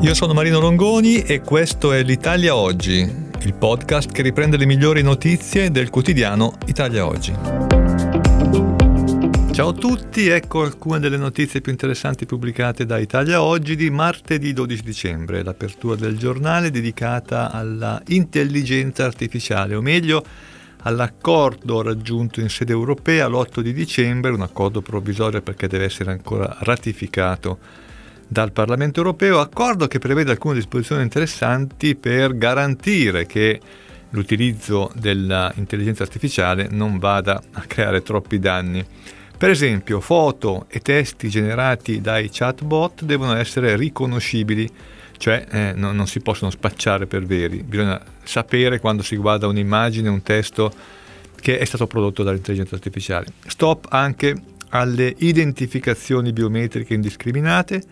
Io sono Marino Longoni e questo è l'Italia Oggi, il podcast che riprende le migliori notizie del quotidiano Italia Oggi. Ciao a tutti, ecco alcune delle notizie più interessanti pubblicate da Italia Oggi di martedì 12 dicembre, l'apertura del giornale dedicata alla intelligenza artificiale, o meglio all'accordo raggiunto in sede europea l'8 di dicembre, un accordo provvisorio perché deve essere ancora ratificato dal Parlamento europeo, accordo che prevede alcune disposizioni interessanti per garantire che l'utilizzo dell'intelligenza artificiale non vada a creare troppi danni. Per esempio, foto e testi generati dai chatbot devono essere riconoscibili, cioè eh, non, non, si possono spacciare per veri, bisogna sapere quando si guarda un'immagine, un testo che è stato prodotto dall'intelligenza artificiale. Stop anche alle identificazioni biometriche indiscriminate,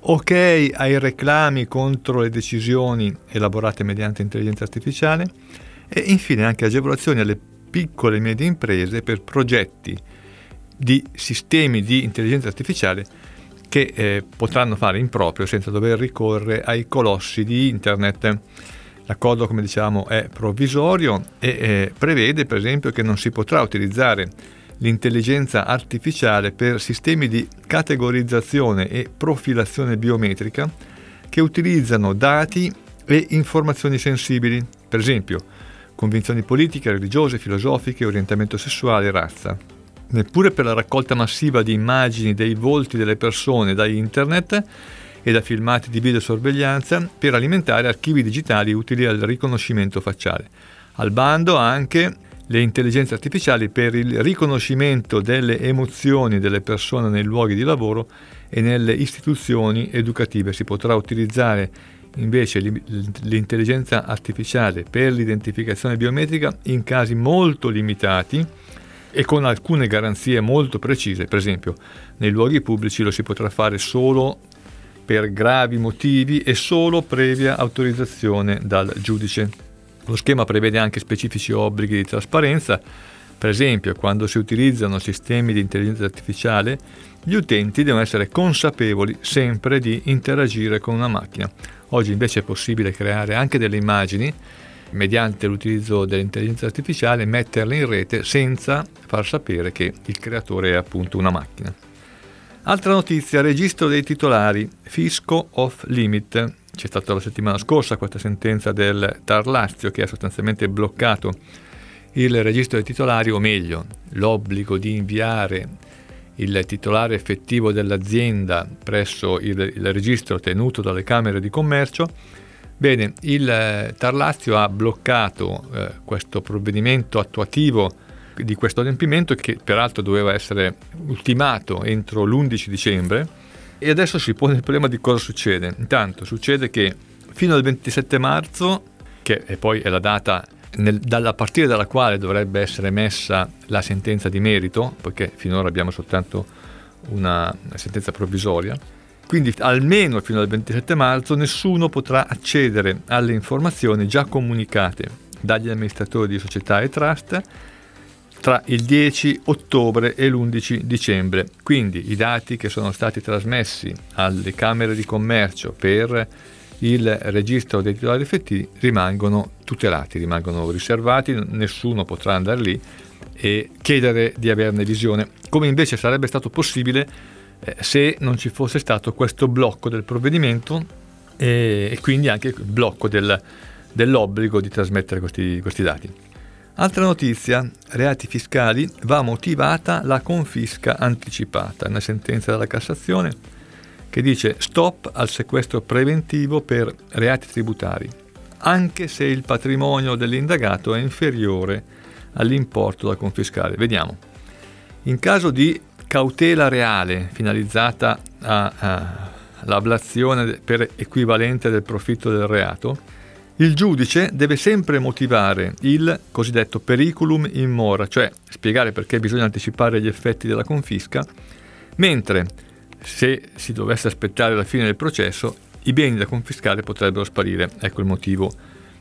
ok ai reclami contro le decisioni elaborate mediante intelligenza artificiale e infine anche agevolazioni alle piccole e medie imprese per progetti di sistemi di intelligenza artificiale che eh, potranno fare in proprio senza dover ricorrere ai colossi di internet. L'accordo, come diciamo, è provvisorio e eh, prevede, per esempio, che non si potrà utilizzare l'intelligenza artificiale per sistemi di categorizzazione e profilazione biometrica che utilizzano dati e informazioni sensibili, per esempio convinzioni politiche, religiose, filosofiche, orientamento sessuale, razza neppure per la raccolta massiva di immagini dei volti delle persone da internet e da filmati di videosorveglianza per alimentare archivi digitali utili al riconoscimento facciale. Al bando anche le intelligenze artificiali per il riconoscimento delle emozioni delle persone nei luoghi di lavoro e nelle istituzioni educative. Si potrà utilizzare invece l'intelligenza artificiale per l'identificazione biometrica in casi molto limitati e con alcune garanzie molto precise, per esempio nei luoghi pubblici lo si potrà fare solo per gravi motivi e solo previa autorizzazione dal giudice. Lo schema prevede anche specifici obblighi di trasparenza, per esempio quando si utilizzano sistemi di intelligenza artificiale gli utenti devono essere consapevoli sempre di interagire con una macchina. Oggi invece è possibile creare anche delle immagini mediante l'utilizzo dell'intelligenza artificiale, metterle in rete senza far sapere che il creatore è appunto una macchina. Altra notizia, registro dei titolari, fisco off limit. C'è stata la settimana scorsa questa sentenza del Tar Lazio che ha sostanzialmente bloccato il registro dei titolari, o meglio, l'obbligo di inviare il titolare effettivo dell'azienda presso il, il registro tenuto dalle Camere di Commercio. Bene, il eh, Tarlazio ha bloccato eh, questo provvedimento attuativo di questo adempimento che peraltro doveva essere ultimato entro l'11 dicembre e adesso si pone il problema di cosa succede. Intanto succede che fino al 27 marzo, che è poi è la data nel, dalla partire dalla quale dovrebbe essere messa la sentenza di merito, poiché finora abbiamo soltanto una sentenza provvisoria, quindi almeno fino al 27 marzo nessuno potrà accedere alle informazioni già comunicate dagli amministratori di società e trust tra il 10 ottobre e l'11 dicembre. Quindi i dati che sono stati trasmessi alle Camere di Commercio per il registro dei titolari effettivi rimangono tutelati, rimangono riservati, nessuno potrà andare lì e chiedere di averne visione, come invece sarebbe stato possibile eh, se non ci fosse stato questo blocco del provvedimento e, e quindi anche il blocco del, dell'obbligo di trasmettere questi, questi dati. Altra notizia, reati fiscali, va motivata la confisca anticipata, una sentenza della Cassazione che dice stop al sequestro preventivo per reati tributari, anche se il patrimonio dell'indagato è inferiore all'importo da confiscare. Vediamo. In caso di cautela reale finalizzata all'ablazione per equivalente del profitto del reato, il giudice deve sempre motivare il cosiddetto periculum in mora, cioè spiegare perché bisogna anticipare gli effetti della confisca, mentre se si dovesse aspettare la fine del processo, i beni da confiscare potrebbero sparire. Ecco il motivo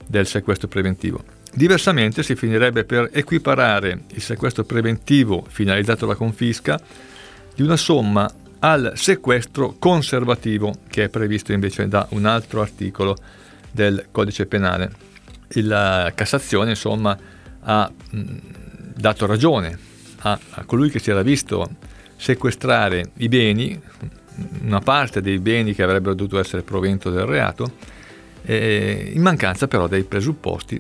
del sequestro preventivo. Diversamente si finirebbe per equiparare il sequestro preventivo finalizzato alla confisca di una somma al sequestro conservativo che è previsto invece da un altro articolo del codice penale. La Cassazione insomma ha dato ragione a, a colui che si era visto sequestrare i beni, una parte dei beni che avrebbero dovuto essere provento del reato, eh, in mancanza però dei presupposti,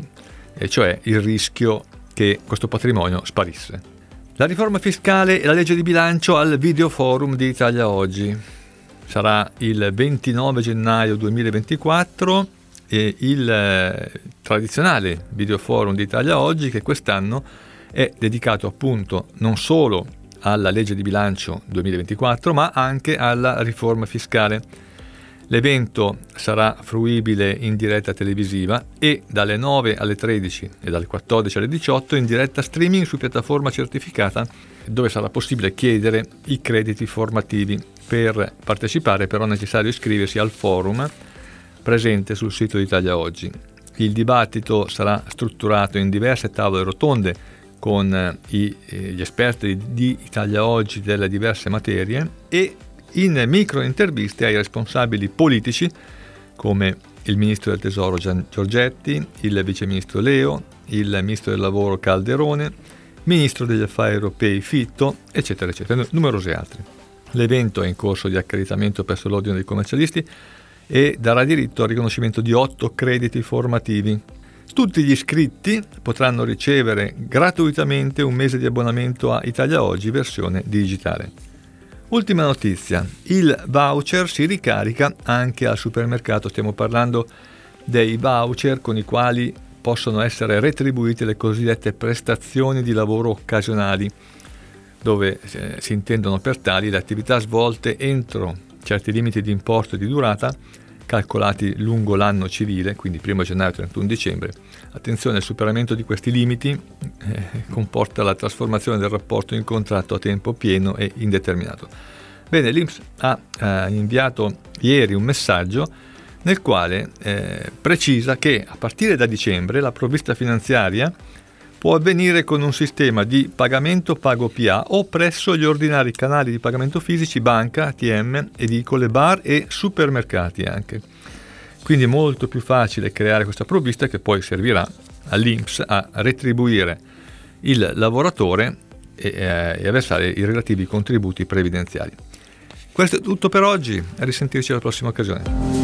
e cioè il rischio che questo patrimonio sparisse. La riforma fiscale e la legge di bilancio al video forum di Italia Oggi. Sarà il 29 gennaio 2024 e il eh, tradizionale video forum di Italia Oggi che quest'anno è dedicato appunto non solo alla legge di bilancio 2024 ma anche alla riforma fiscale L'evento sarà fruibile in diretta televisiva e dalle 9 alle 13 e dalle 14 alle 18 in diretta streaming su piattaforma certificata dove sarà possibile chiedere i crediti formativi. Per partecipare però è necessario iscriversi al forum presente sul sito di Italia Oggi. Il dibattito sarà strutturato in diverse tavole rotonde con eh, eh, gli esperti di Italia Oggi delle diverse materie e in micro interviste ai responsabili politici come il ministro del tesoro Gian Giorgetti, il vice ministro Leo, il ministro del lavoro Calderone, ministro degli affari europei Fitto, eccetera, eccetera, numerosi altri. L'evento è in corso di accreditamento presso l'ordine dei commercialisti e darà diritto al riconoscimento di otto crediti formativi. Tutti gli iscritti potranno ricevere gratuitamente un mese di abbonamento a Italia Oggi versione digitale. Ultima notizia, il voucher si ricarica anche al supermercato, stiamo parlando dei voucher con i quali possono essere retribuite le cosiddette prestazioni di lavoro occasionali, dove eh, si intendono per tali le attività svolte entro certi limiti di importo e di durata calcolati lungo l'anno civile, quindi 1 gennaio 31 dicembre. Attenzione, il superamento di questi limiti eh, comporta la trasformazione del rapporto in contratto a tempo pieno e indeterminato. Bene, l'Inps ha eh, inviato ieri un messaggio nel quale eh, precisa che a partire da dicembre la provvista finanziaria può avvenire con un sistema di pagamento pago PA o presso gli ordinari canali di pagamento fisici, banca, ATM, edicole, bar e supermercati anche. Quindi è molto più facile creare questa provvista che poi servirà all'INPS a retribuire il lavoratore e, eh, e a versare i relativi contributi previdenziali. Questo è tutto per oggi, a risentirci alla prossima occasione.